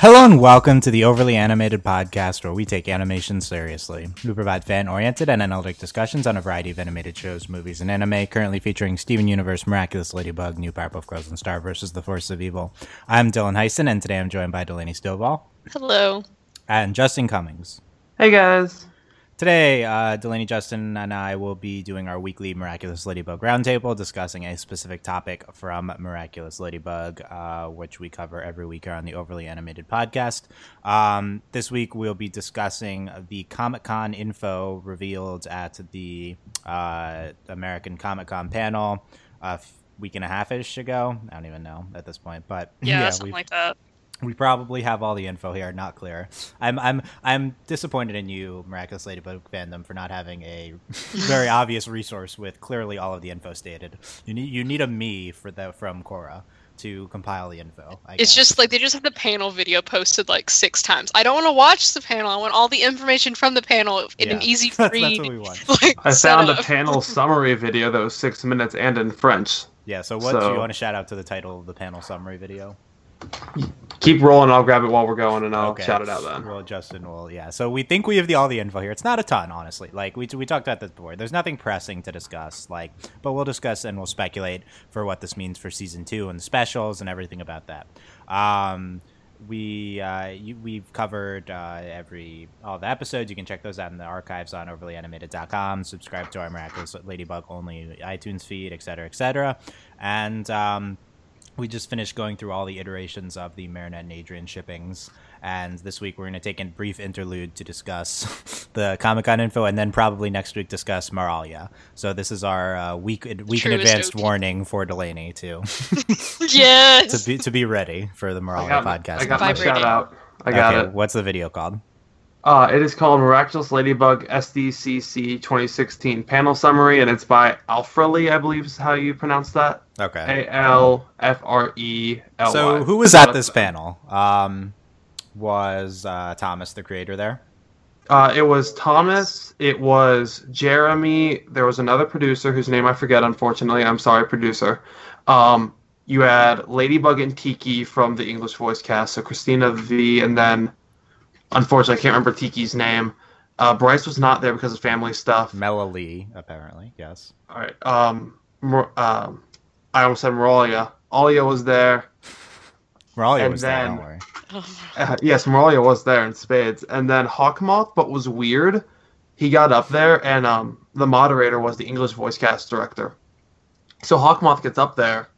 Hello and welcome to the Overly Animated Podcast, where we take animation seriously. We provide fan oriented and analytic discussions on a variety of animated shows, movies, and anime, currently featuring Steven Universe, Miraculous Ladybug, New Powerpuff Girls, and Star vs. the Force of Evil. I'm Dylan Heisen, and today I'm joined by Delaney Stovall Hello. and Justin Cummings. Hey guys. Today, uh, Delaney, Justin, and I will be doing our weekly Miraculous Ladybug Roundtable, discussing a specific topic from Miraculous Ladybug, uh, which we cover every week here on the Overly Animated podcast. Um, this week, we'll be discussing the Comic Con info revealed at the uh, American Comic Con panel a week and a half ish ago. I don't even know at this point, but Yeah, something we've- like that. We probably have all the info here, not clear. I'm I'm I'm disappointed in you, Miraculous Ladybug fandom, for not having a very obvious resource with clearly all of the info stated. You need you need a me for the from Cora to compile the info. I It's guess. just like they just have the panel video posted like six times. I don't want to watch the panel. I want all the information from the panel in an easy That's- read. that's what we want. Like, I found a panel summary video that was six minutes and in French. Yeah. So what do you want to shout out to the title of the panel summary video? Keep rolling, I'll grab it while we're going and I'll Okay. shout it out then. Well, Justin will, yeah. So we think we have the all the info here. It's not a ton, honestly. Like we we talked about this before. There's nothing pressing to discuss. Like, but we'll discuss and we'll speculate for what this means for season two and the specials and everything about that. Um, we uh, you, we've covered uh, every all the episodes. You can check those out in the archives on overlyanimated.com. Subscribe to our miraculous ladybug only iTunes feed, etc., cetera, etc. Cetera. And um, we just finished going through all the iterations of the Marinette and Adrien shippings, and this week we're going to take a brief interlude to discuss the Comic Con info, and then probably next week discuss Maralia. So this is our uh, week week in advanced OP. warning for Delaney to yes. to be to be ready for the I Maralia got, my- podcast. I got my shout out. I got okay, it. What's the video called? Uh, it is called Miraculous Ladybug SDCC 2016 panel summary, and it's by Alfrely, I believe is how you pronounce that. Okay. A L F R E L. So who was at this panel? Um, was uh, Thomas the creator there? Uh, it was Thomas. It was Jeremy. There was another producer whose name I forget. Unfortunately, I'm sorry, producer. Um, you had Ladybug and Tikki from the English voice cast. So Cristina Vee, and then unfortunately I can't remember Tikki's name. Uh, Bryce was not there because of family stuff. Mela Lee, apparently. Yes. All right. Um, um, I almost said Moralia. Alya was there. Maralia And was there. Don't worry. Uh, yes, Moralia was there in spades, and then Hawkmoth, but was weird. He got up there, and um, the moderator was the English voice cast director. So Hawkmoth gets up there.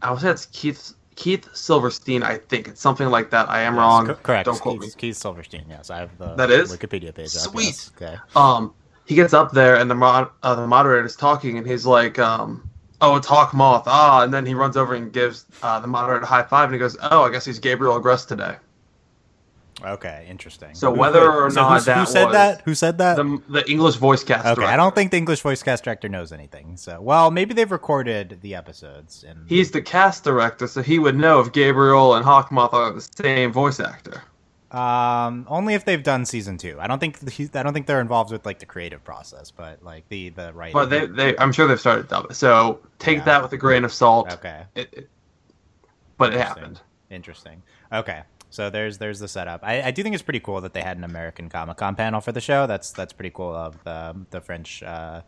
I would say it's Keith Keith Silverstein. I think it's something like that. I am Yes, wrong. co- correct. Don't quote me. Keith, Keith Silverstein. Yes, I have the That is? Wikipedia page. up, Sweet. yes. Okay. Um, he gets up there, and the mod, uh, the moderator's talking, and he's like, um, "Oh, it's Hawkmoth." Ah, and then he runs over and gives uh, the moderator a high five, and he goes, "Oh, I guess he's Gabriel Agreste today." Okay. Interesting. So whether or so not who's- who said was that? Who said that? The the English voice cast. okay. I don't think the English voice cast director knows anything. So, well, maybe they've recorded the episodes. And He's the cast director, so he would know if Gabriel and Hawkmoth are the same voice actor. um, only if they've done season two. I don't think he, I don't think they're involved with like the creative process, but like the the writing. But they, they I'm sure they've started dubbing. So take Yeah. that with a grain of salt. okay. It, it, but it happened. Interesting. Okay. So there's there's the setup. I, I do think it's pretty cool that they had an American Comic Con panel for the show. That's that's pretty cool of the the French uh,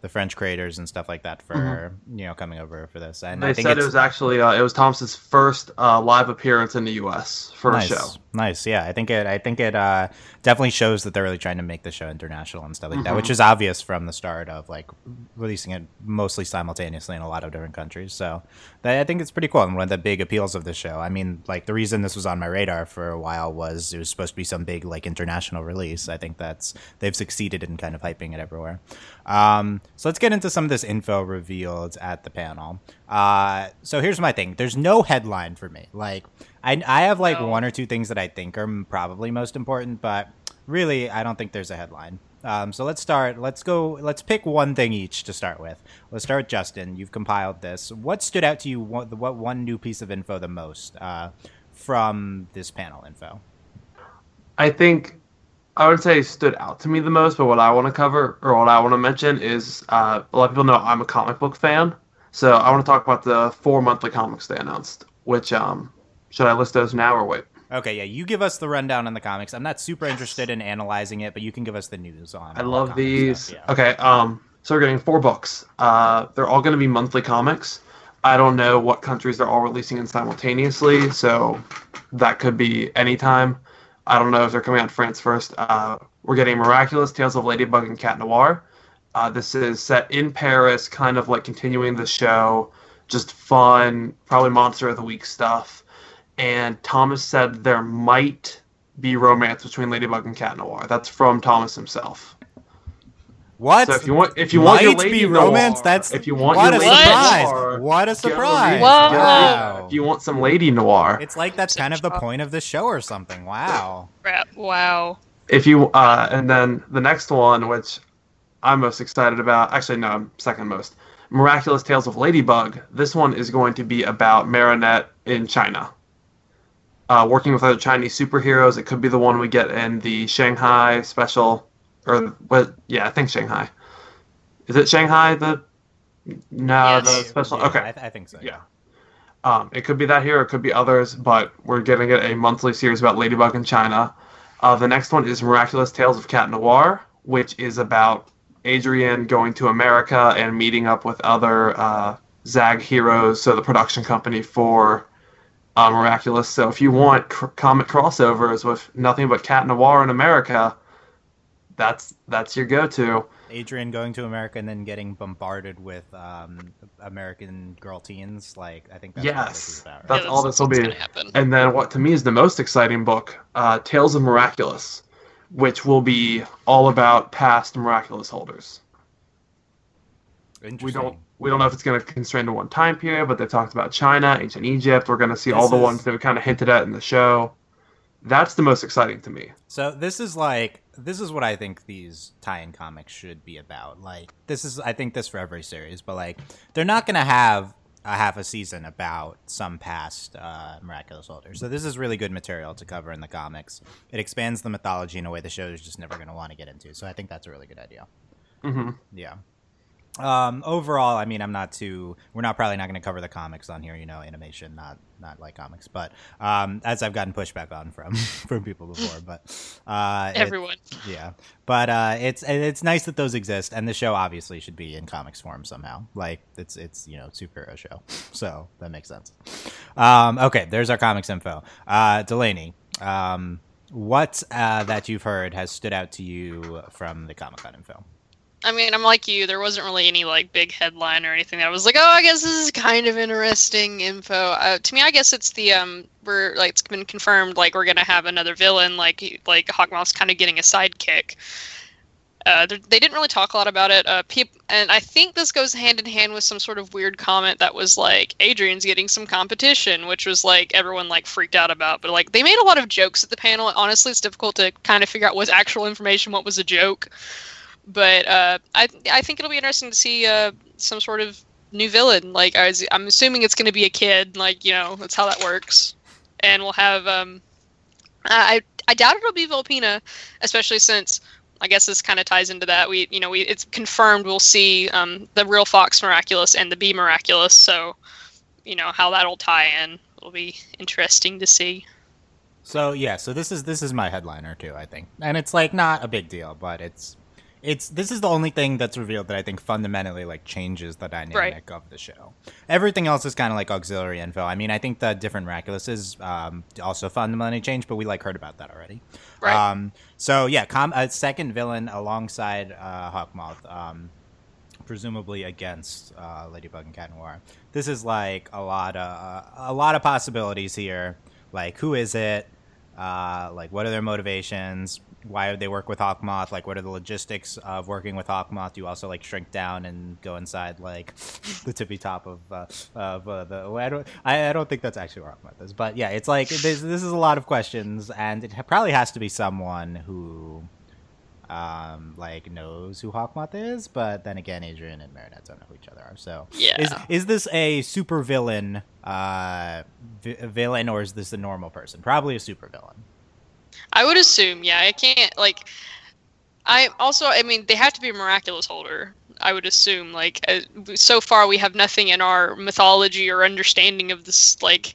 the French creators and stuff like that for you know coming over for this. And Mm-hmm. They I think said it was actually uh, it was Thomas's first uh, live appearance in the U.S. for nice, a show. Nice. Yeah, I think it I think it uh, definitely shows that they're really trying to make the show international and stuff like that, Mm-hmm. which is obvious from the start of like releasing it mostly simultaneously in a lot of different countries. So that, I think it's pretty cool and one of the big appeals of the show. I mean, like the reason this was on my radar for a while was it was supposed to be some big like international release. I think that's they've succeeded in kind of hyping it everywhere. Um, so let's get into some of this info revealed at the panel. Uh, so here's my thing. There's no headline for me. Like I, I have like No. one or two things that I think are probably most important, but really I don't think there's a headline. Um, so let's start. Let's go. Let's pick one thing each to start with. Let's start with Justin. You've compiled this. What stood out to you? What, what one new piece of info the most uh, from this panel info? I think I would say stood out to me the most, but what I want to cover or what I want to mention is uh, a lot of people know I'm a comic book fan, so I want to talk about the four monthly comics they announced. Which um, should I list those now or wait? Okay, yeah, you give us the rundown on the comics. I'm not super interested in analyzing it, but you can give us the news on. I love these. stuff, yeah. Okay, um, so we're getting four books. Uh, they're all going to be monthly comics. I don't know what countries they're all releasing in simultaneously, so that could be anytime. I don't know if they're coming out in France first. Uh, we're getting Miraculous Tales of Ladybug and Cat Noir. Uh, this is set in Paris, kind of like continuing the show, just fun, probably Monster of the Week stuff. And Thomas said there might be romance between Ladybug and Cat Noir. That's from Thomas himself. What? So if you want, if you want your Might lady be noir, romance. That's if you want what your a lady surprise! noir, what a get on the surprise! read. Wow. Get on the read. If you want some lady noir, It's like that's kind of the point of the show or something. Wow. Wow. if you uh, and then the next one, which I'm most excited about, actually no, I'm second most. Miraculous Tales of Ladybug. This one is going to be about Marinette in China, uh, working with other Chinese superheroes. It could be the one we get in the Shanghai special, or what? Yeah, I think Shanghai. Is it Shanghai? The no, Yes. the special. Yeah, okay, I, I think so. Yeah. Um, it could be that here, it could be others, but we're getting it a monthly series about Ladybug in China. Uh, the next one is Miraculous Tales of Cat Noir, which is about Adrien going to America and meeting up with other uh, Zag heroes, so the production company for uh, Miraculous. So if you want cr- comic crossovers with nothing but Cat Noir in America, that's that's your go-to. Adrien going to America and then getting bombarded with um, American girl teens. Like I think that's what this is Yes, about. Right? that's Yeah, all this will be. happen. And then what to me is the most exciting book, uh, Tales of Miraculous, which will be all about past miraculous holders. Interesting. We don't we don't know if it's going to constrain to one time period, but they talked about China, ancient Egypt. We're going to see all the is- ones that we kind of hinted at in the show. That's the most exciting to me. So this is like this is what I think these tie-in comics should be about. Like this is I think this for every series, but like they're not gonna have a half a season about some past uh, miraculous holders. So this is really good material to cover in the comics. It expands the mythology in a way the show is just never gonna want to get into. So I think that's a really good idea. hmm Yeah. Um, overall, I mean, I'm not too. We're not probably not going to cover the comics on here. You know, animation, not not like comics. But um, as I've gotten pushback on from from people before, but uh, it- Everyone. yeah. But uh, it's it's nice that those exist, and the show obviously should be in comics form somehow. Like it's it's you know superhero show, so that makes sense. Um, okay, there's our comics info. Uh, Delaney, um, what uh, that you've heard has stood out to you from the Comic Con info? I mean, I'm like you. There wasn't really any like big headline or anything that I was like, oh, I guess this is kind of interesting info. Uh, to me, I guess it's the um, we're like it's been confirmed like we're gonna have another villain like like Hawkmoth's kind of getting a sidekick. Uh, they didn't really talk a lot about it. Uh, peop- and I think this goes hand in hand with some sort of weird comment that was like Adrien's getting some competition, which was like everyone like freaked out about. But like they made a lot of jokes at the panel. Honestly, it's difficult to kind of figure out what's actual information, what was a joke but uh, I I think it'll be interesting to see uh, some sort of new villain. Like I was, I'm assuming it's going to be a kid. Like you know that's how that works, and we'll have. Um, I I doubt it'll be Volpina, especially since I guess this kind of ties into that. We you know we it's confirmed we'll see um, the real Fox Miraculous and the Bee Miraculous. So you know how that'll tie in. It'll be interesting to see. So yeah, so this is this is my headliner too, I think, and it's like not a big deal, but it's it's this is the only thing that's revealed that I think fundamentally like changes the dynamic of the show. Everything else is kind of like auxiliary info. I mean, I think the different miraculouses um, also fundamentally change, but we like heard about that already. Right. Um, so yeah, com- a second villain alongside uh, Hawkmoth. Um, presumably against uh, Ladybug and Cat Noir. This is like a lot of uh, a lot of possibilities here. Like, who is it? Uh, like, what are their motivations? Why would they work with Hawkmoth? Like, what are the logistics of working with Hawkmoth? Do you also like shrink down and go inside like the tippy top of uh, of uh, the? I don't I, I don't think that's actually where Hawkmoth is, but yeah, it's like this. This is a lot of questions, and it probably has to be someone who um, like knows who Hawkmoth is, but then again, Adrien and Marinette don't know who each other are. So, Yeah. is is this a super villain, uh, vi- villain, or is this a normal person? Probably a super villain. I would assume, yeah. I can't like. I also, I mean, they have to be a miraculous holder. I would assume, like, uh, so far we have nothing in our mythology or understanding of this, like,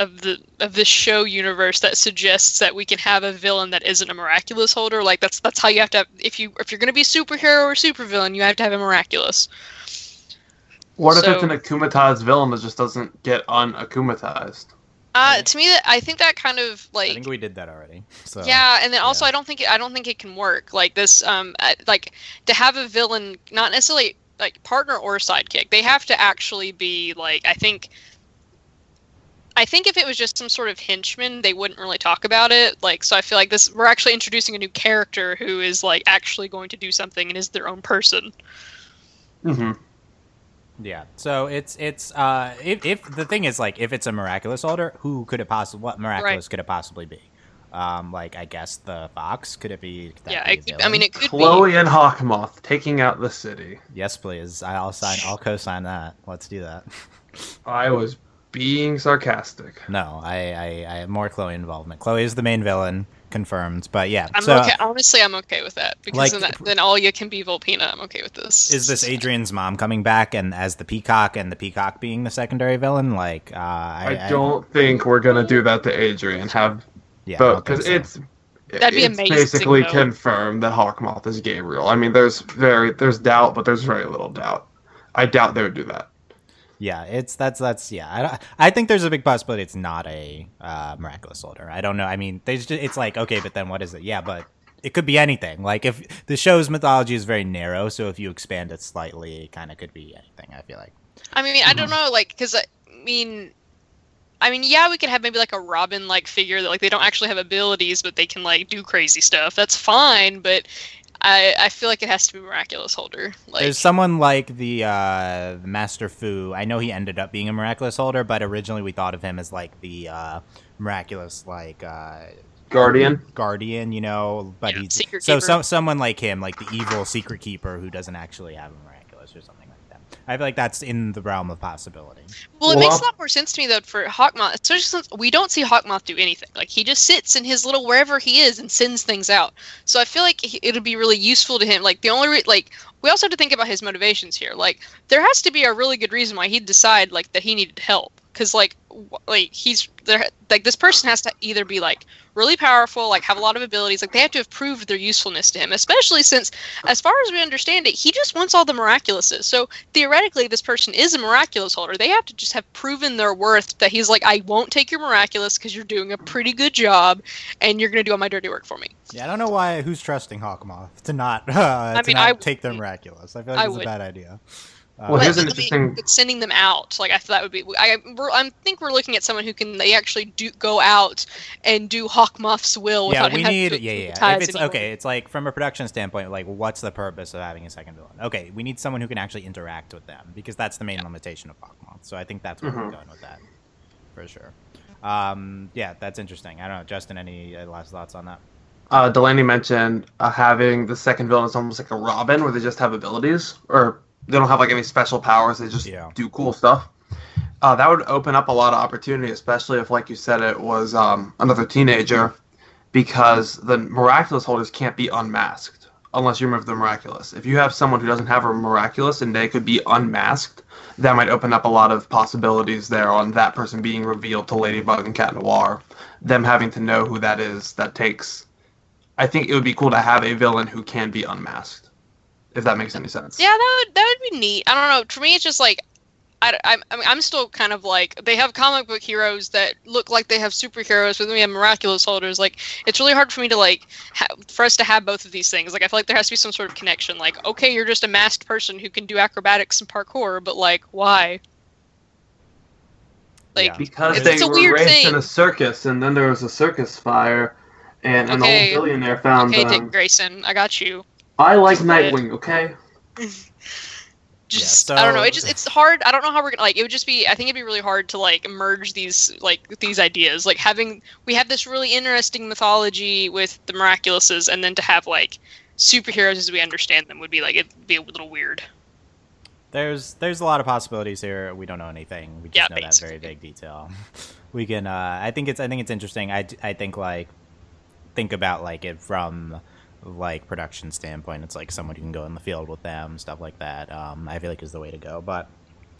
of the of this show universe that suggests that we can have a villain that isn't a miraculous holder. Like that's that's how you have to have, if you if you're going to be a superhero or supervillain, you have to have a miraculous. What if it's an akumatized villain that just doesn't get unakumatized? Uh, to me, that I think that kind of like I think we did that already. So yeah, and then also yeah. I don't think it, I don't think it can work like this. Um, uh, like to have a villain, not necessarily like partner or sidekick. They have to actually be like I think. I think if it was just some sort of henchman, they wouldn't really talk about it. Like, so I feel like this we're actually introducing a new character who is like actually going to do something and is their own person. Mm-hmm. Yeah. So it's it's uh if, if the thing is like if it's a miraculous holder, who could it possibly what miraculous could it possibly be? Um, like I guess the fox could it be? could that yeah, be a it, I mean, it could Chloe and Hawkmoth taking out the city. Yes, please. I'll sign. I'll co-sign that. Let's do that. I was being sarcastic. No, I I, I have more Chloe involvement. Chloe is the main villain, confirmed. But yeah. I'm so okay. Honestly, I'm okay with that because Like- then, that, then all you can be Volpina. I'm okay with this. is this Adrien's mom coming back and as the peacock and the peacock being the secondary villain? Like uh, I, I, don't think we're gonna do that to Adrien. Have yeah, both because so. it's That'd be it's amazing, basically though. confirmed that Hawkmoth is Gabriel. I mean, there's very there's doubt, but there's very little doubt. I doubt they would do that. Yeah, it's that's that's yeah. I, I think there's a big possibility it's not a uh, miraculous holder. I don't know. I mean, there's just, it's like okay, but then what is it? Yeah, but it could be anything. Like if the show's mythology is very narrow, so if you expand it slightly, it kind of could be anything. I feel like. I mean, I don't know, like, because I mean, I mean, yeah, we could have maybe like a Robin like figure that like they don't actually have abilities, but they can like do crazy stuff. That's fine, but I I feel like it has to be miraculous holder. Like, There's someone like the uh, Master Fu. I know he ended up being a miraculous holder, but originally we thought of him as like the uh, miraculous like uh, Guardian. guardian, you know. But Yeah, he's secret so some someone like him, like the evil secret keeper who doesn't actually have a miraculous or something like that. I feel like that's in the realm of possibility. well, it Well, makes a lot more sense to me though for Hawkmoth, especially since we don't see Hawkmoth do anything. Like he just sits in his little wherever he is and sends things out. So I feel like he- it'll be really useful to him. Like the only re- like we also have to think about his motivations here. Like there has to be a really good reason why he'd decide like that he needed help because like like he's there like this person has to either be like really powerful like have a lot of abilities like they have to have proved their usefulness to him especially since as far as we understand it he just wants all the miraculouses so theoretically this person is a miraculous holder they have to just have proven their worth that he's like i won't take your miraculous because you're doing a pretty good job and you're going to do all my dirty work for me Yeah, I don't know why who's trusting Hawkmoth to not uh, to mean, not I take their miraculous. I feel like it's a bad idea. Uh, Well, here's an But, I interesting- but sending them out like i thought that would be i we're, i think we're looking at someone who can they actually do go out and do Hawkmoth's will yeah, we him need to yeah, yeah. If it's anyone. okay, it's like from a production standpoint, like what's the purpose of having a second villain? Okay, we need someone who can actually interact with them because that's the main limitation of Hawkmoth. So I think that's where we're Mhm. going with that for sure. Um, yeah, that's interesting. I don't know, Justin. Any uh, last thoughts on that? Uh, Delaney mentioned uh, having the second villain is almost like a Robin, where they just have abilities, or they don't have like any special powers. They just Yeah. do cool stuff. Uh, that would open up a lot of opportunity, especially if, like you said, it was um, another teenager, because the miraculous holders can't be unmasked unless you remove the miraculous. If you have someone who doesn't have a miraculous and they could be unmasked, that might open up a lot of possibilities there on that person being revealed to Ladybug and Cat Noir. Them having to know who that is, that takes. I think it would be cool to have a villain who can be unmasked, if that makes any sense. Yeah, that would that would be neat. I don't know. For me, it's just like I, I'm I mean, I'm still kind of like they have comic book heroes that look like they have superheroes, but then we have miraculous holders. Like it's really hard for me to like ha- for us to have both of these things. Like I feel like there has to be some sort of connection. Like okay, you're just a masked person who can do acrobatics and parkour, but like why? Like Yeah. Because It's- they it's a were raised thing. in a circus, and then there was a circus fire, and an Okay. old billionaire found okay, them. Dick Grayson, I got you. I like Just. Nightwing, okay? just so- I don't know. It just it's hard. I don't know how we're gonna like. It would just be. I think it'd be really hard to like merge these like these ideas. Like having we have this really interesting mythology with the miraculouses, and then to have like superheroes as we understand them would be like it'd be a little weird. There's there's a lot of possibilities here. We don't know anything. We just Yeah, know that very basically. vague detail. We can. Uh, I think it's. I think it's interesting. I, I think like think about like it from like production standpoint. It's like someone who can go in the field with them, stuff like that. Um, I feel like is the way to go. But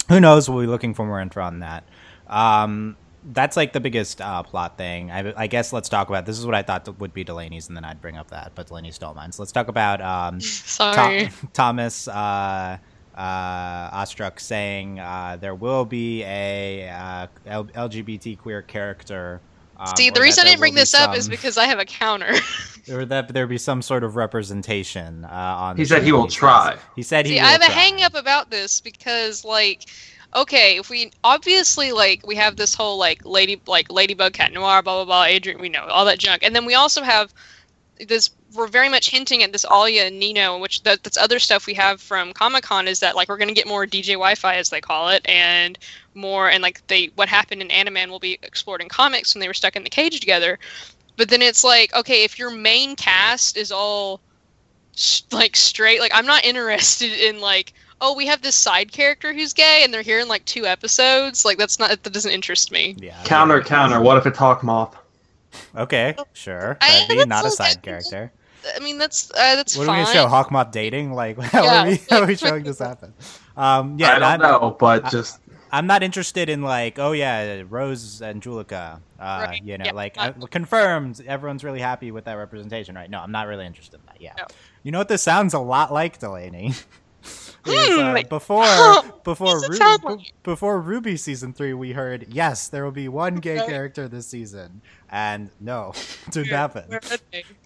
who knows? We'll be looking for more info on that. Um, that's like the biggest uh, plot thing. I, I, guess let's talk about. This is what I thought would be Delaney's, and then I'd bring up that, but Delaney stole mine. So let's talk about um, Sorry. Th- Thomas uh, uh, Astruc saying uh, there will be a uh, L- LGBT queer character. Um, See, the reason I didn't bring this some, up is because I have a counter. or that there be some sort of representation uh, on. He said he will try. He said he. See, I have try. a hang up about this because, like, okay, if we obviously like we have this whole like lady like Ladybug Cat Noir, blah blah blah, Adrien we know all that junk, and then we also have this. We're very much hinting at this Alya and Nino, which that, that's other stuff we have from Comic Con is that like we're gonna get more DJ Wi-Fi as they call it, and more and like they what happened in Animan will be explored in comics when they were stuck in the cage together. But then it's like, okay, if your main cast is all like straight, like I'm not interested in like oh, we have this side character who's gay and they're here in like two episodes. Like that's not that doesn't interest me. Yeah. Counter, counter. What if it's Hawkmoth? Okay, sure. That'd be not a side character. I mean, that's uh, that's what fine. are we gonna show? Hawkmoth dating? Like, how, yeah. are, we, how are we showing this happen? Um, yeah, I don't I'm, know, but I, just I'm not interested in like, oh yeah, Rose and Juleka. Uh, right. You know, yeah, like uh, confirmed. Everyone's really happy with that representation, right? No, I'm not really interested in that. Yeah. No. You know what? This sounds a lot like Delaney. is, uh, hmm. before before RWBY, before RWBY season three, we heard yes, there will be one gay character this season, and no, didn't happen.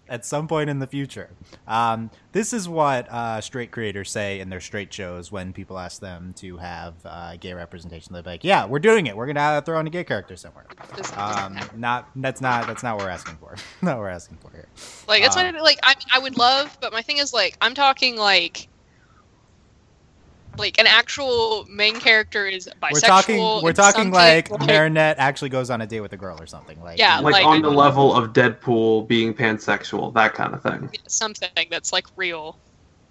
At some point in the future, um, this is what uh, straight creators say in their straight shows when people ask them to have uh, gay representation. They're like, "Yeah, we're doing it. We're gonna throw in a gay character somewhere." Um, not that's not that's not what we're asking for. not what we're asking for here. Like it's um, like I I would love, but my thing is like I'm talking like like an actual main character is bisexual. We're talking. We're talking like, like Marinette actually goes on a date with a girl or something. Like yeah, like, like on the level of Deadpool being pansexual, that kind of thing. Something that's like real.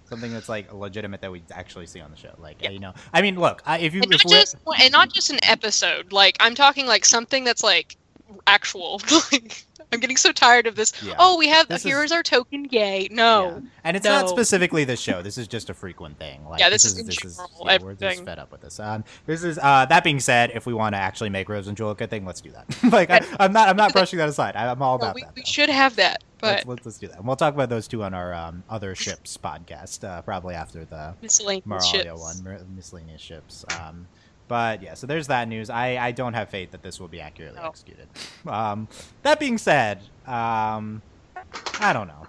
Something that's like legitimate that we actually see on the show. Like yeah. you know, I mean, look, I, if you and if not just and not just an episode. Like I'm talking like something that's like actual. like I'm getting so tired of this. Yeah. Oh, we have this here's is, our token gay. No, yeah. and it's no. not specifically this show. This is just a frequent thing. Like, yeah, this, this is, this is yeah, we're just fed up with this. Um, this is uh, that being said, if we want to actually make Rose and Jewel a good thing, let's do that. like I, am not I'm not brushing that aside. I, am all about we, that. We should have that. But let's, let's, let's, do that. And we'll talk about those two on our um, other ships podcast, uh, probably after the miscellaneous Moralia ships. one, miscellaneous ships. Um, but yeah, so there's that news. I, I don't have faith that this will be accurately oh. executed. Um, that being said, um, I don't know.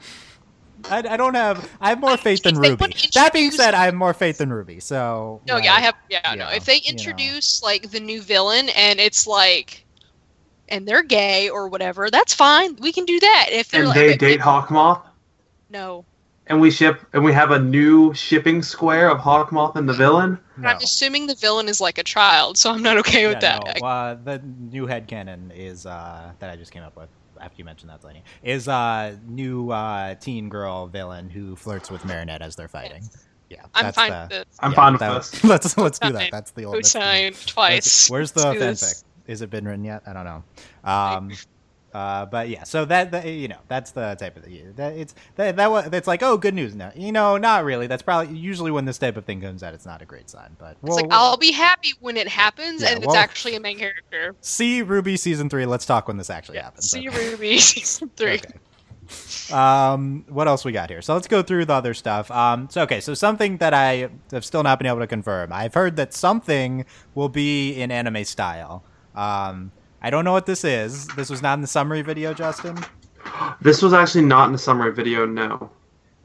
I, I don't have. I have more faith than RWBY. That being said, I have more faith than RWBY. So no, like, yeah, I have. Yeah, no. Know, if they introduce you know. like the new villain and it's like, and they're gay or whatever, that's fine. We can do that. If they're and like, they date Hawkmoth. No and we ship and we have a new shipping square of Hawkmoth and the villain. No. I'm assuming the villain is like a child, so I'm not okay with yeah, that. No. Uh, the new head canon is uh, that I just came up with after you mentioned that, Delaney, is a uh, new uh, teen girl villain who flirts with Marinette as they're fighting. Yes. Yeah, I'm fine the, with this. I'm yeah, fine with that, this. Let's let's do that. That's the old. That's twice. Where's the fanfic? Is it been written yet? I don't know. Um, uh, but yeah, so that, that, you know that's the type of thing. That it's that that that's like oh good news. No, you know not really. That's probably usually when this type of thing comes out, it's not a great sign. But it's like I'll be happy when it happens yeah, and well, it's actually a main character. See RWBY season three. Let's talk when this actually yeah, happens. See okay. RWBY season three. Okay. Um, what else we got here? So let's go through the other stuff. Um, so okay, so something that I have still not been able to confirm. I've heard that something will be in anime style. Um, I don't know what this is. This was not in the summary video, Justin. This was actually not in the summary video. No.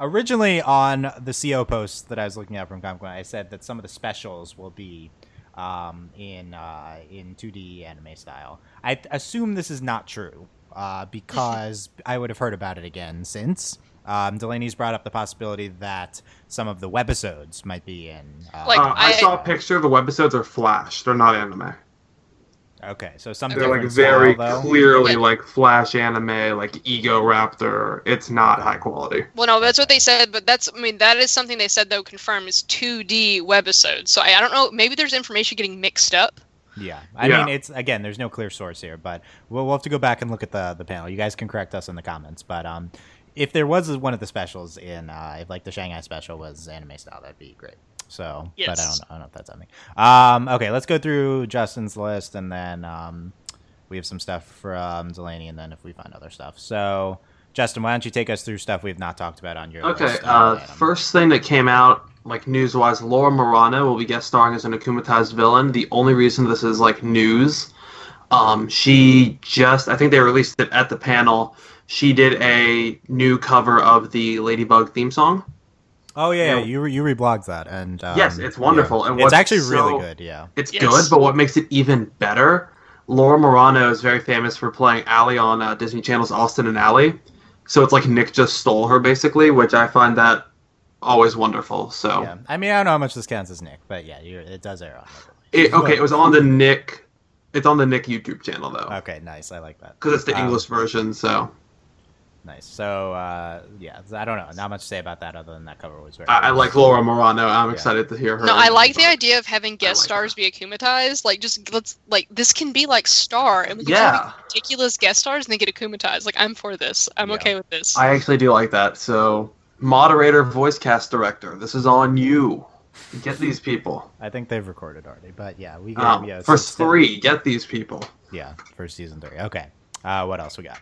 Originally on the CO post that I was looking at from Comic Con, I said that some of the specials will be um, in uh, in 2D anime style. I assume this is not true uh, because I would have heard about it again since. Um, Delaney's brought up the possibility that some of the webisodes might be in. Uh, like I, I, saw a picture. The webisodes are Flash. They're not anime. Okay, so some they're like very style, clearly yeah. like flash anime, like Egoraptor. It's not high quality. Well, no, that's what they said, but that's I mean that is something they said though confirmed is 2D webisodes. So I, I don't know, maybe there's information getting mixed up. Yeah, I yeah. mean it's again, there's no clear source here, but we'll, we'll have to go back and look at the the panel. You guys can correct us in the comments, but um, if there was one of the specials in, uh, if like the Shanghai special was anime style, that'd be great. So, yes. but I don't, I don't know if that's something. Um, okay, let's go through Justin's list and then um, we have some stuff from Delaney, and then if we find other stuff. So, Justin, why don't you take us through stuff we've not talked about on your Okay, list? uh, first thing that came out, like news wise, Laura Marano will be guest starring as an akumatized villain. The only reason this is like news, um, she just, I think they released it at the panel. She did a new cover of the Ladybug theme song. Oh yeah, you yeah, you re- you reblogged that, and um, Yes, it's wonderful, yeah. and it's what's actually really good. Yeah, It's Yes. good, but what makes it even better, Laura Marano is very famous for playing Ally on uh, Disney Channel's Austin and Ally. So it's like Nick just stole her basically, which I find that always wonderful. So yeah. I mean, I don't know how much this counts as Nick, but yeah, you it does air on. It, okay, it was on the Nick. It's on the Nick YouTube channel though, Okay, nice. I like that. because it's the Um, English version. So Nice. So uh, yeah, I don't know. Not much to say about that other than that cover was very. I, I like Laura Marano. I'm excited to hear her. No, I like the but- idea of having guest like stars be akumatized. Like, just let's like this can be like Star, and we can Yeah. have ridiculous guest stars and they get akumatized. Like, I'm for this. I'm Yeah. okay with this. I actually do like that. So moderator, voice cast director, this is on you. Get these people I think they've recorded already, but yeah, we get um, yeah, for so- three. Get these people. Yeah, for season three. Okay. Uh, what else we got?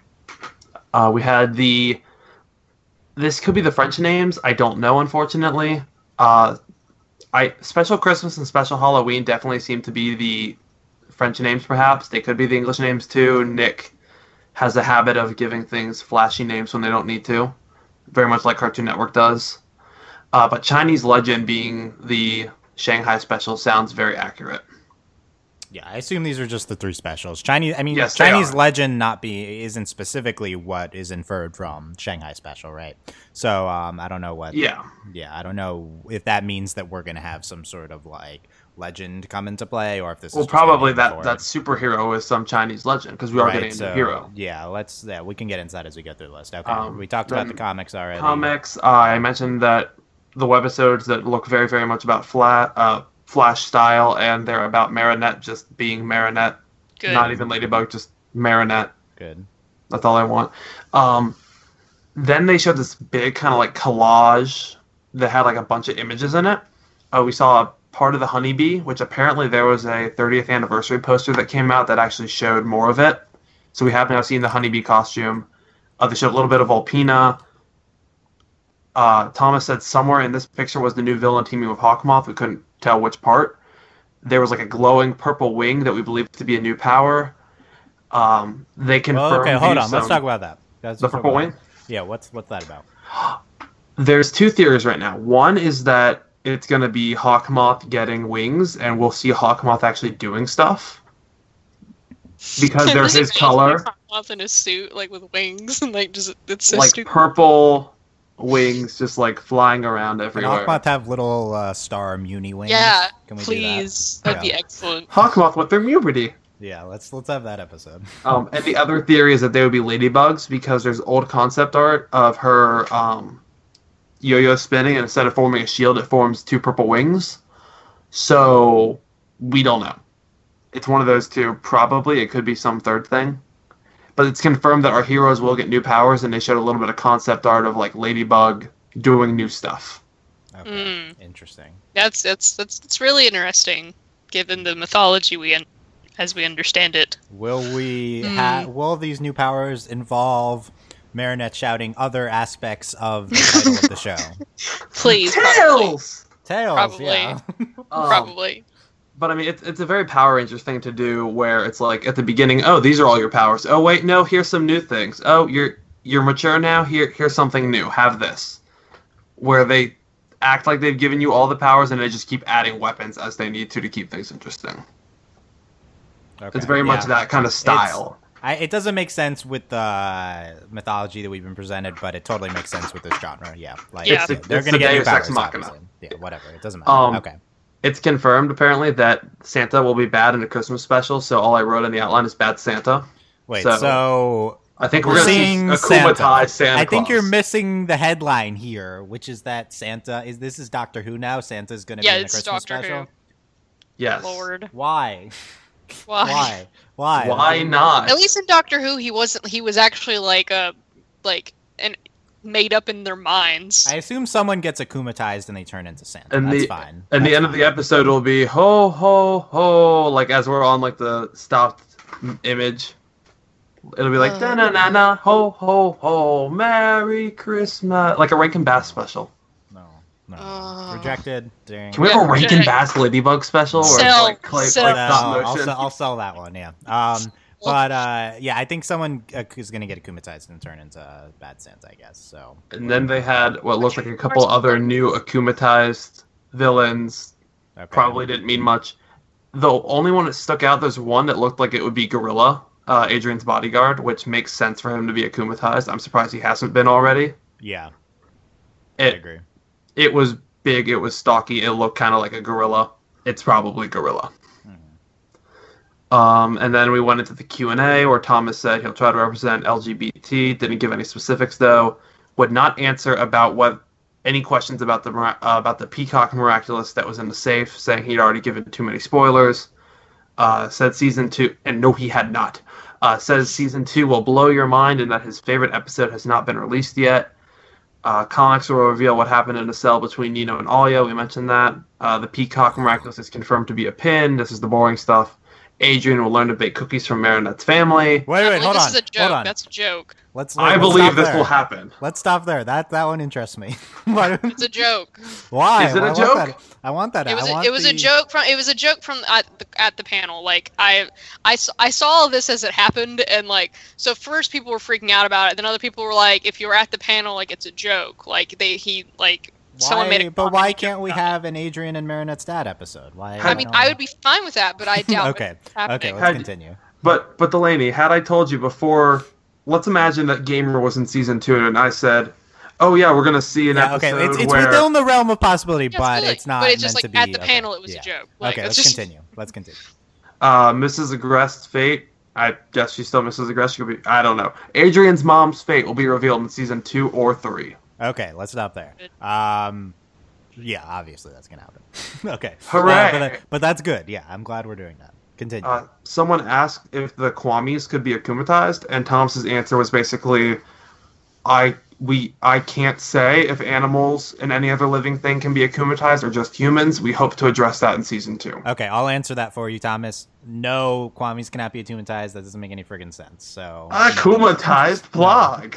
Uh, we had the. This could be the French names. I don't know, unfortunately. Uh, I special Christmas and special Halloween definitely seem to be the French names. Perhaps they could be the English names too. Nick has a habit of giving things flashy names when they don't need to, very much like Cartoon Network does. Uh, but Chinese Legend being the Shanghai special sounds very accurate. Yeah, I assume these are just the three specials. Chinese, I mean, Yes, Chinese legend not be isn't specifically what is inferred from Shanghai special, right? So um, I don't know what. Yeah. yeah, I don't know if that means that we're gonna have some sort of like legend come into play, or if this. Well, probably that forward. that superhero is some Chinese legend because we are Right, getting a so, hero. Yeah, let's. Yeah, we can get into that as we go through the list. Okay, Um, we talked about the comics already. comics. Uh, I mentioned that the webisodes that look very, very much about flat, uh, Flash style, and they're about Marinette just being Marinette, Good. not even Ladybug, just Marinette. Good. That's all I want. Um, then they showed this big kind of like collage that had like a bunch of images in it. Uh, we saw a part of the honeybee, which apparently there was a 30th anniversary poster that came out that actually showed more of it. So we have now seen the honeybee costume. Uh, they showed a little bit of Volpina. Uh, Thomas said somewhere in this picture was the new villain teaming with Hawkmoth. We couldn't tell which part. There was like a glowing purple wing that we believe to be a new power. Um, they confirmed. Well, okay, hold use on. Let's talk about that. Let's the talk purple wing. Yeah, what's what's that about? There's two theories right now. One is that it's going to be Hawkmoth getting wings, and we'll see Hawkmoth actually doing stuff because they're his imagine color, Hawkmoth in a suit, like with wings, and like just it's so like stupid. purple wings, just like flying around Can everywhere. Hawkmoth have little uh, star muni wings? yeah, Can we please. do that? That'd be excellent. Hawkmoth with their puberty. Yeah, let's let's have that episode. Um, and the other theory is that they would be ladybugs because there's old concept art of her um, yo-yo spinning, and instead of forming a shield, it forms two purple wings. So we don't know. It's one of those two. Probably it could be some third thing, but it's confirmed that our heroes will get new powers, and they showed a little bit of concept art of like ladybug doing new stuff. Okay, Mm. interesting. That's that's that's that's really interesting, given the mythology we un- as we understand it. Will we ha- will these new powers involve Marinette shouting other aspects of the title of the show? Please, probably, Tails. Tails, Probably. yeah. Um, probably. But I mean, it's, it's a very Power Rangers thing to do, where it's like at the beginning, oh, these are all your powers. Oh, wait, no, here's some new things. Oh, you're you're mature now. Here, here's something new. Have this, where they act like they've given you all the powers, and they just keep adding weapons as they need to to keep things interesting. Okay, It's very much yeah. that kind of style. I, it doesn't make sense with the mythology that we've been presented, but it totally makes sense with this genre. Yeah, like Yeah. It's the- they're gonna the get new Deus Ex powers. Machina. Yeah, whatever. It doesn't matter. Um, okay. It's confirmed apparently that Santa will be bad in a Christmas special. So all I wrote in the outline is bad Santa. Wait, so- so, I think we're, we're, seeing see Akumatized Santa. Santa. I think you're missing the headline here, which is that Santa is this is Doctor Who now. Santa's going to Yeah, be in a it's Christmas Doctor special. Who. Yes. Lord, Why? why? Why? Why? Why not? At least in Doctor Who, he wasn't. He was actually like a like an made up in their minds. I assume someone gets akumatized and they turn into Santa. And That's the- fine. And the That's end of the episode will be ho ho ho, like as we're on like the stopped image. It'll be like da na na na ho ho ho Merry Christmas like a Rankin Bass special. No, no, Uh. rejected. Dang. Can we have a Rankin yeah. Bass Ladybug special where Sell- it's like clay, sell like No, stop I'll, motion? sell, I'll sell that one. Yeah. Um, but uh, yeah, I think someone uh, is gonna get akumatized and turn into uh, Bad Santa, I guess. So And then they had what looked like a couple other new akumatized villains. okay. Probably didn't mean much. The only one that stuck out, there's one that looked like it would be Gorilla, uh, Adrien's bodyguard, which makes sense for him to be akumatized. I'm surprised he hasn't been already. Yeah, I agree. it was big, it was stocky, it looked kind of like a gorilla. It's probably Gorilla. Um, and then we went into the Q and A where Thomas said he'll try to represent LGBT. Didn't give any specifics though. Would not answer about what any questions about the uh, about the Peacock Miraculous that was in the safe, saying he'd already given too many spoilers. Uh, said season two, and no, he had not. Uh, says season two will blow your mind, and that his favorite episode has not been released yet. Uh, comics will reveal what happened in the cell between Nino and Alya. We mentioned that. Uh, the Peacock Miraculous is confirmed to be a pin. This is the boring stuff. Adrien will learn to bake cookies from Marinette's family. Wait, wait, hold this on, is a joke. hold on. That's a joke. Let's. I let's believe stop this there. will happen. Let's stop there. That that one interests me. It's a joke. Why? Is it a I want joke? that- I want that. It was I a, want it was a joke from it was a joke from at the, at the panel. Like I I saw all this as it happened, and like so first people were freaking out about it, then other people were like, if you were at the panel, like it's a joke. Like they he like someone made a but why can't we have an Adrien and Marinette's dad episode? Why? I mean, I would be fine with that, but I doubt okay. Okay. Let's Had- continue. But but Delaney, had I told you before, let's imagine that Gamer was in season two, and I said, "Oh yeah, we're gonna see an Yeah, okay, it's, it's where." within the realm of possibility, Yeah, but absolutely. it's not. But it's just meant like to at be- the okay, panel, it was yeah. a joke. Like, okay, let's just- continue. Let's continue. uh, Mrs. Agreste's fate. I guess she's still Mrs. Agreste. She could be. I don't know. Adrien's mom's fate will be revealed in season two or three. Okay, let's stop there. Um, yeah, obviously that's gonna happen. okay, Hooray! Uh, but, that- but that's good. Yeah, I'm glad we're doing that. Continue. Uh, someone asked if the Kwamis could be akumatized, and Thomas's answer was basically, "I we I can't say if animals and any other living thing can be akumatized or just humans. We hope to address that in season two. okay, I'll answer that for you, Thomas. No, Kwamis cannot be akumatized. That doesn't make any friggin' sense. So Akumatized blog.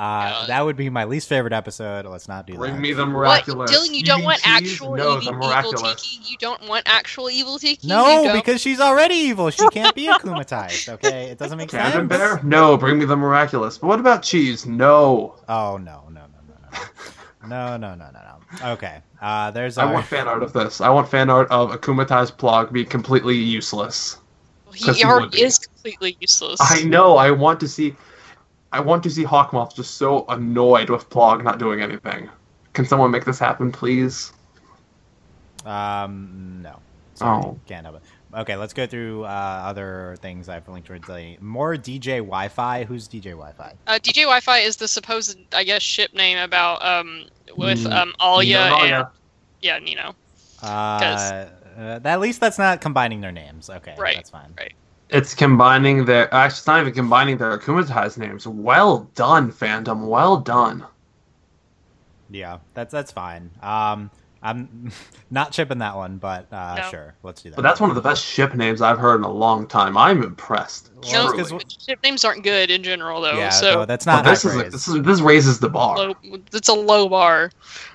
Uh, that would be my least favorite episode. Let's not do Bring that. Bring me the miraculous. What. Dylan? You don't Eating want cheese? actual No, evil, the evil miraculous. Tikki. You don't want actual evil Tikki. No, because she's already evil. She can't be akumatized. Okay, it doesn't make sense. Camembert? No, bring me the miraculous. But what about cheese? No. Oh no, no, no, no, no, no, no, no, no, no. Okay, uh, there's I want fan art of this. I want fan art of akumatized Plagg be completely useless. 'Cause he he already be. is completely useless. I know. I want to see. I want to see Hawkmoth just so annoyed with Plagg not doing anything. Can someone make this happen, please? Um, no. Sorry, Oh. can't have it. Okay, let's go through uh, other things I've linked to today. More DJ Wi-Fi. Who's DJ Wi-Fi? Uh, DJ Wi-Fi is the supposed, I guess, ship name about um with Mm, um Alya Nino and and Alya. yeah Nino. Uh, uh, at least that's not combining their names. Okay, Right, that's fine. right. It's combining their. Actually, it's not even combining their akumatized names. Well done, fandom. Well done. Yeah, that's that's fine. Um, I'm not chipping that one, but uh, No. sure, let's do that. But that's one of the best ship names I've heard in a long time. I'm impressed. Well, No, it's 'cause truly. ship names aren't good in general though. yeah, so no, that's Well, not this is, a, this is this raises the bar. low, it's a low bar.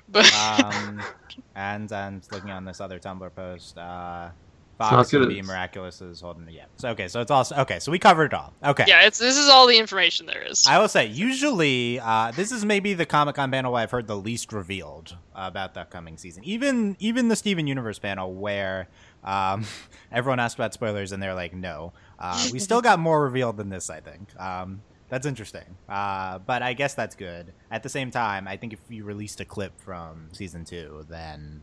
But um, and and looking on this other Tumblr post, uh, not Fox good and at B this. Miraculous is holding. Yeah, so okay, so it's all okay. So we covered it all. Okay. yeah, it's this is all the information there is. I will say, usually, uh, this is maybe the Comic Con panel where I've heard the least revealed about the upcoming season. Even even the Steven Universe panel, where um, everyone asked about spoilers and they're like, no. Uh, we still got more revealed than this, I think. Um, that's interesting. Uh, but I guess that's good. At the same time, I think if you released a clip from season two, then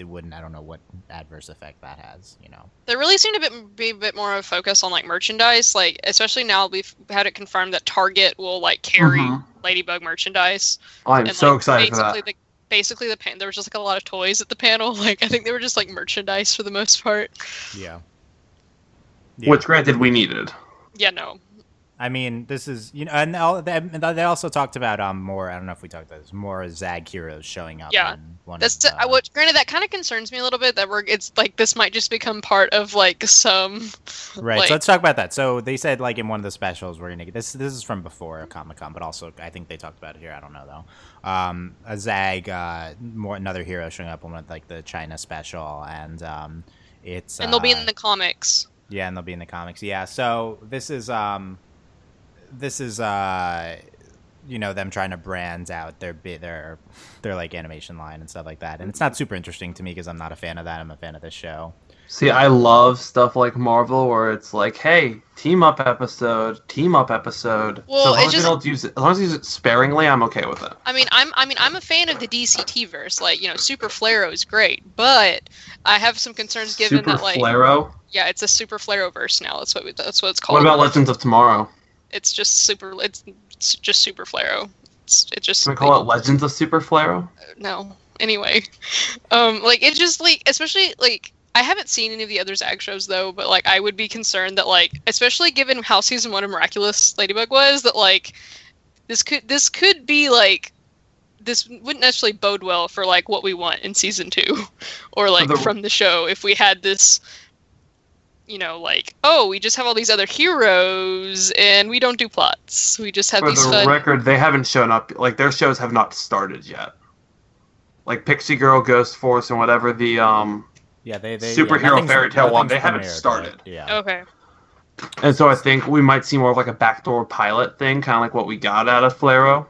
it wouldn't. I don't know what adverse effect that has. You know. there really seemed to bit, be a bit more of a focus on like merchandise, like especially now we've had it confirmed that Target will like carry Mhm. Ladybug merchandise. I'm and, so like, excited for basically that. The, basically, the pan- there was just like a lot of toys at the panel. Like I think they were just like merchandise for the most part. Yeah. Which, granted, we needed. Yeah, no. I mean, this is you know, and all, they, they also talked about um more. I don't know if we talked about this more Zag heroes showing up. Yeah. one That's of t- I would. Granted, that kind of concerns me a little bit. That we're. It's like this might just become part of like some. Right. like- so let's talk about that. So they said like in one of the specials we're gonna get this. This is from before Comic Con, but also I think they talked about it here. I don't know though. Um, a Zag, uh, more another hero showing up on one of, like the China special, and um, it's And they'll be uh, in the comics. Yeah, and they'll be in the comics. Yeah. So this is um, this is uh, you know them trying to brand out their bi- their their like animation line and stuff like that. And it's not super interesting to me because I'm not a fan of that. I'm a fan of this show. See, I love stuff like Marvel where it's like, hey, team up episode, team up episode. Well, so as it long as just- they don't use it, as long as they use it sparingly, I'm okay with it. I mean, I'm. I mean, I'm a fan of the DCT verse. Like, you know, Super Flarrow is great, but I have some concerns given Super that, like, Flaro. yeah, it's a Super Flarrow verse now. That's what. We, that's what it's called. What about Legends of Tomorrow? It's just super. It's, it's just Super Flarrow. It's, it just. Can we call it Legends of Super Flarrow? no. Anyway, um, like it just like especially like I haven't seen any of the other Zag shows though, but like I would be concerned that like especially given how season one of Miraculous Ladybug was that like this could this could be like this wouldn't necessarily bode well for like what we want in season two or like the- from the show if we had this you know like oh we just have all these other heroes and we don't do plots we just have For these For the fun record, they haven't shown up. Like their shows have not started yet. Like Pixie Girl, Ghost Force, and whatever the um. Yeah, they, they Superhero yeah, fairy tale one, they haven't started. but Yeah. okay And so I think we might see more of like a backdoor pilot thing, kind of like what we got out of Flarrow.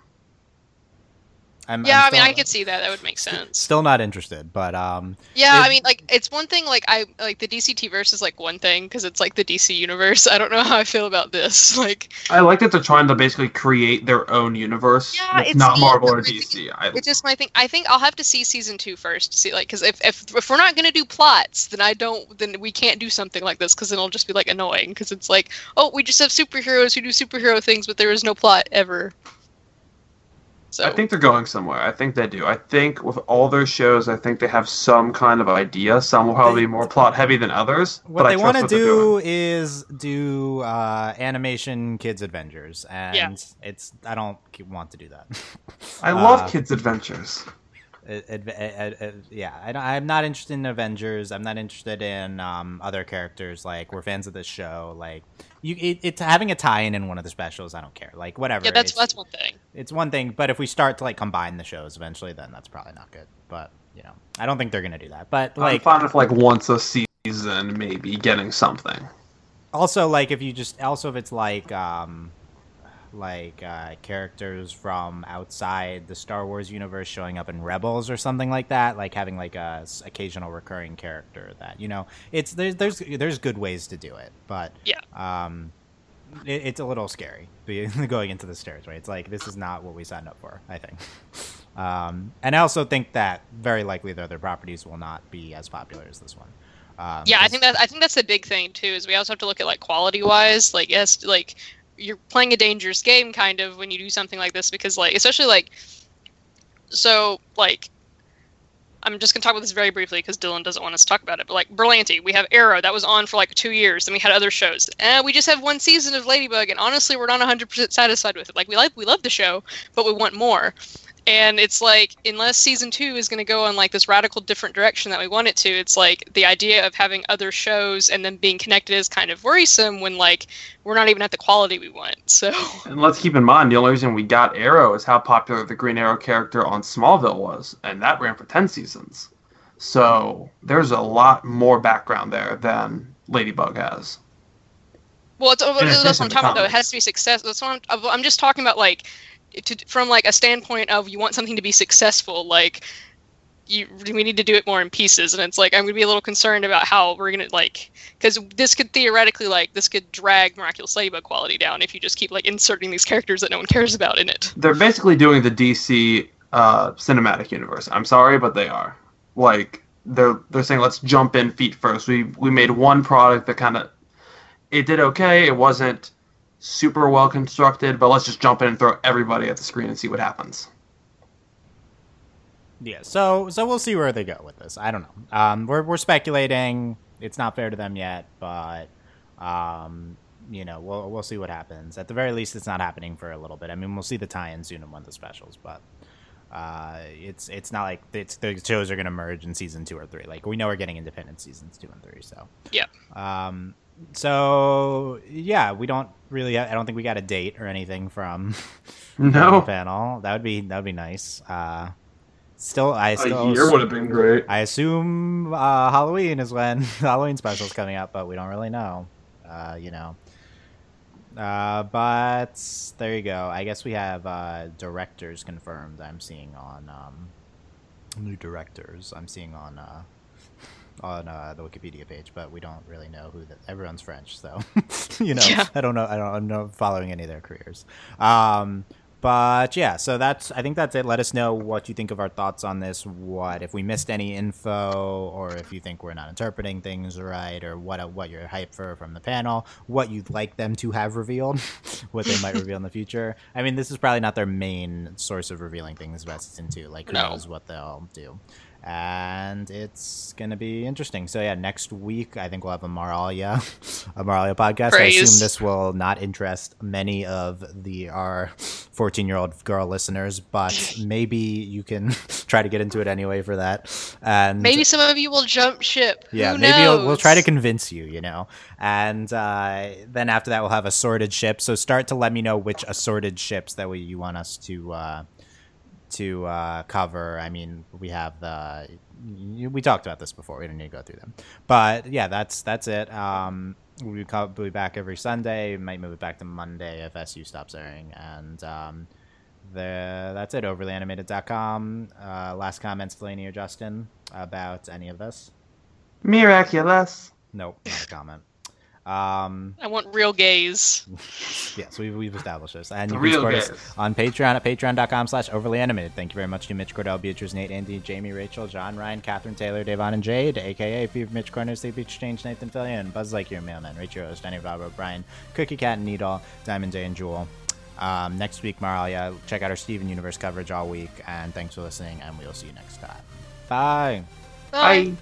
I'm, yeah I'm i mean i could see that that would make sense Still not interested, but um, Yeah, It- I mean, like it's one thing. Like I like the DCT verse is like one thing because it's like the DC universe. I don't know how I feel about this. Like I like that they're trying to basically create their own universe. Yeah, that's it's not neat, Marvel or but I think DC. I, it's just my thing. I think I'll have to see season two first to see like because if, if if we're not gonna do plots, then I don't. Then we can't do something like this because then it'll just be like annoying because it's like oh we just have superheroes who do superhero things, but there is no plot ever. So I think they're going somewhere. I think they do. I think with all their shows, I think they have some kind of idea. Some will probably be more plot heavy than others. what but I they trust want to what they're doing. do is do uh, animation kids adventures, and Yeah. it's I don't want to do that. I love uh, kids' adventures. It- it- it- it- yeah, I don't, I'm not interested in Avengers. I'm not interested in um, other characters. Like we're fans of this show. Like you, it, it's having a tie-in in one of the specials. I don't care. Like whatever. yeah, that's that's one thing. it's one thing. But if we start to like combine the shows eventually, then that's probably not good. But you know, I don't think they're gonna do that. But like, I'm like fine with like once a season, maybe getting something. also like if you just also if it's like um like uh characters from outside the Star Wars universe showing up in Rebels or something like that like having like a s- occasional recurring character that you know it's there's there's there's good ways to do it but Yeah. um it, it's a little scary going into this territory it's like this is not what we signed up for I think um and I also think that very likely the other properties will not be as popular as this one um, Yeah, I think that I think that's the big thing too. Is we also have to look at like quality wise. Like yes, like you're playing a dangerous game kind of when you do something like this because like especially like so like I'm just gonna talk about this very briefly because Dylan doesn't want us to talk about it. But like Berlanti, we have Arrow that was on for like two years, and we had other shows. And we just have one season of Ladybug, and honestly, we're not 100 percent satisfied with it. Like we like we love the show, but we want more. And it's like unless season two is gonna go on like this radical different direction that we want it to, it's like the idea of having other shows and then being connected is kind of worrisome when like we're not even at the quality we want. So And let's keep in mind the only reason we got Arrow is how popular the Green Arrow character on Smallville was, and that ran for ten seasons. So there's a lot more background there than Ladybug has. Well, it's, oh, that's addition what I'm to talking about. Though it has to be success. That's what I'm. I'm just talking about like, to, from like a standpoint of you want something to be successful. Like, you we need to do it more in pieces, and it's like I'm gonna be a little concerned about how we're gonna like because this could theoretically like this could drag Miraculous Ladybug quality down if you just keep like inserting these characters that no one cares about in it. They're basically doing the DC uh, cinematic universe. I'm sorry, but they are. Like they're they're saying let's jump in feet first. We we made one product that kind of it did okay. It wasn't super well constructed, but let's just jump in and throw everybody at the screen and see what happens. Yeah, so so we'll see where they go with this. I don't know. Um, we're we're speculating. It's not fair to them yet, but um, you know, we'll we'll see what happens. At the very least, it's not happening for a little bit. I mean, we'll see the tie-in soon in one of the specials, but uh, it's it's not like it's, the shows are going to merge in season two or three. Like we know we're getting independent seasons two and three. So Yeah. Um. So yeah, we don't really. I don't think we got a date or anything from No, panel. That would be that would be nice. Uh, still, I still year would have been great. I assume uh, Halloween is when Halloween special is coming up, but we don't really know. Uh, you know. Uh, but there you go. I guess we have uh, directors confirmed. I'm seeing on um, new directors. I'm seeing on uh, on uh, the Wikipedia page, but we don't really know who. The, everyone's French, so you know. Yeah. I don't know. I don't I'm not following any of their careers. Um, but yeah, so that's I think that's it. Let us know what you think of our thoughts on this. What if we missed any info, or if you think we're not interpreting things right, or what what you're hyped for from the panel, what you'd like them to have revealed, what they might reveal in the future. I mean, this is probably not their main source of revealing things about season two. Like who No. knows what they'll do. And it's gonna be interesting. So yeah, next week I think we'll have a Maralia, a Maralia podcast. I assume this will not interest many of the our 14 year old girl listeners, but maybe you can try to get into it anyway for that. And Maybe some of you will jump ship. yeah, Who maybe we'll, we'll try to convince you, you know. And uh, then after that, we'll have assorted ships. So start to let me know which assorted ships that we you want us to uh, to uh, cover. I mean, we have the we talked about this before. We don't need to go through them, but yeah, that's that's it. Um, we'll be back every Sunday. We Might move it back to Monday if SU stops airing, and um, the that's it. Overlyanimated.com. Uh, last comments, Delaney or Justin, about any of this? Miraculous. Nope, not a comment. Um, I want real gays. yes, we've, we've established this. And The you can real support us gays. on Patreon at patreon.com slash overly animated. Thank you very much to Mitch Cordell, Beatrice, Nate, Andy, Jamie, Rachel, John, Ryan, Catherine, Taylor, Devon, and Jade, aka Fever, Mitch Corner, Sleep Exchange, Nathan Fillion, Buzz Like Your Mailman, Rachel Rose, Danny Valro, Brian, Cookie Cat and Needle, Diamond Day and Jewel. Um, next week, Maralia. Check out our Steven Universe coverage all week. And thanks for listening, and we'll see you next time. Bye. Bye. Bye.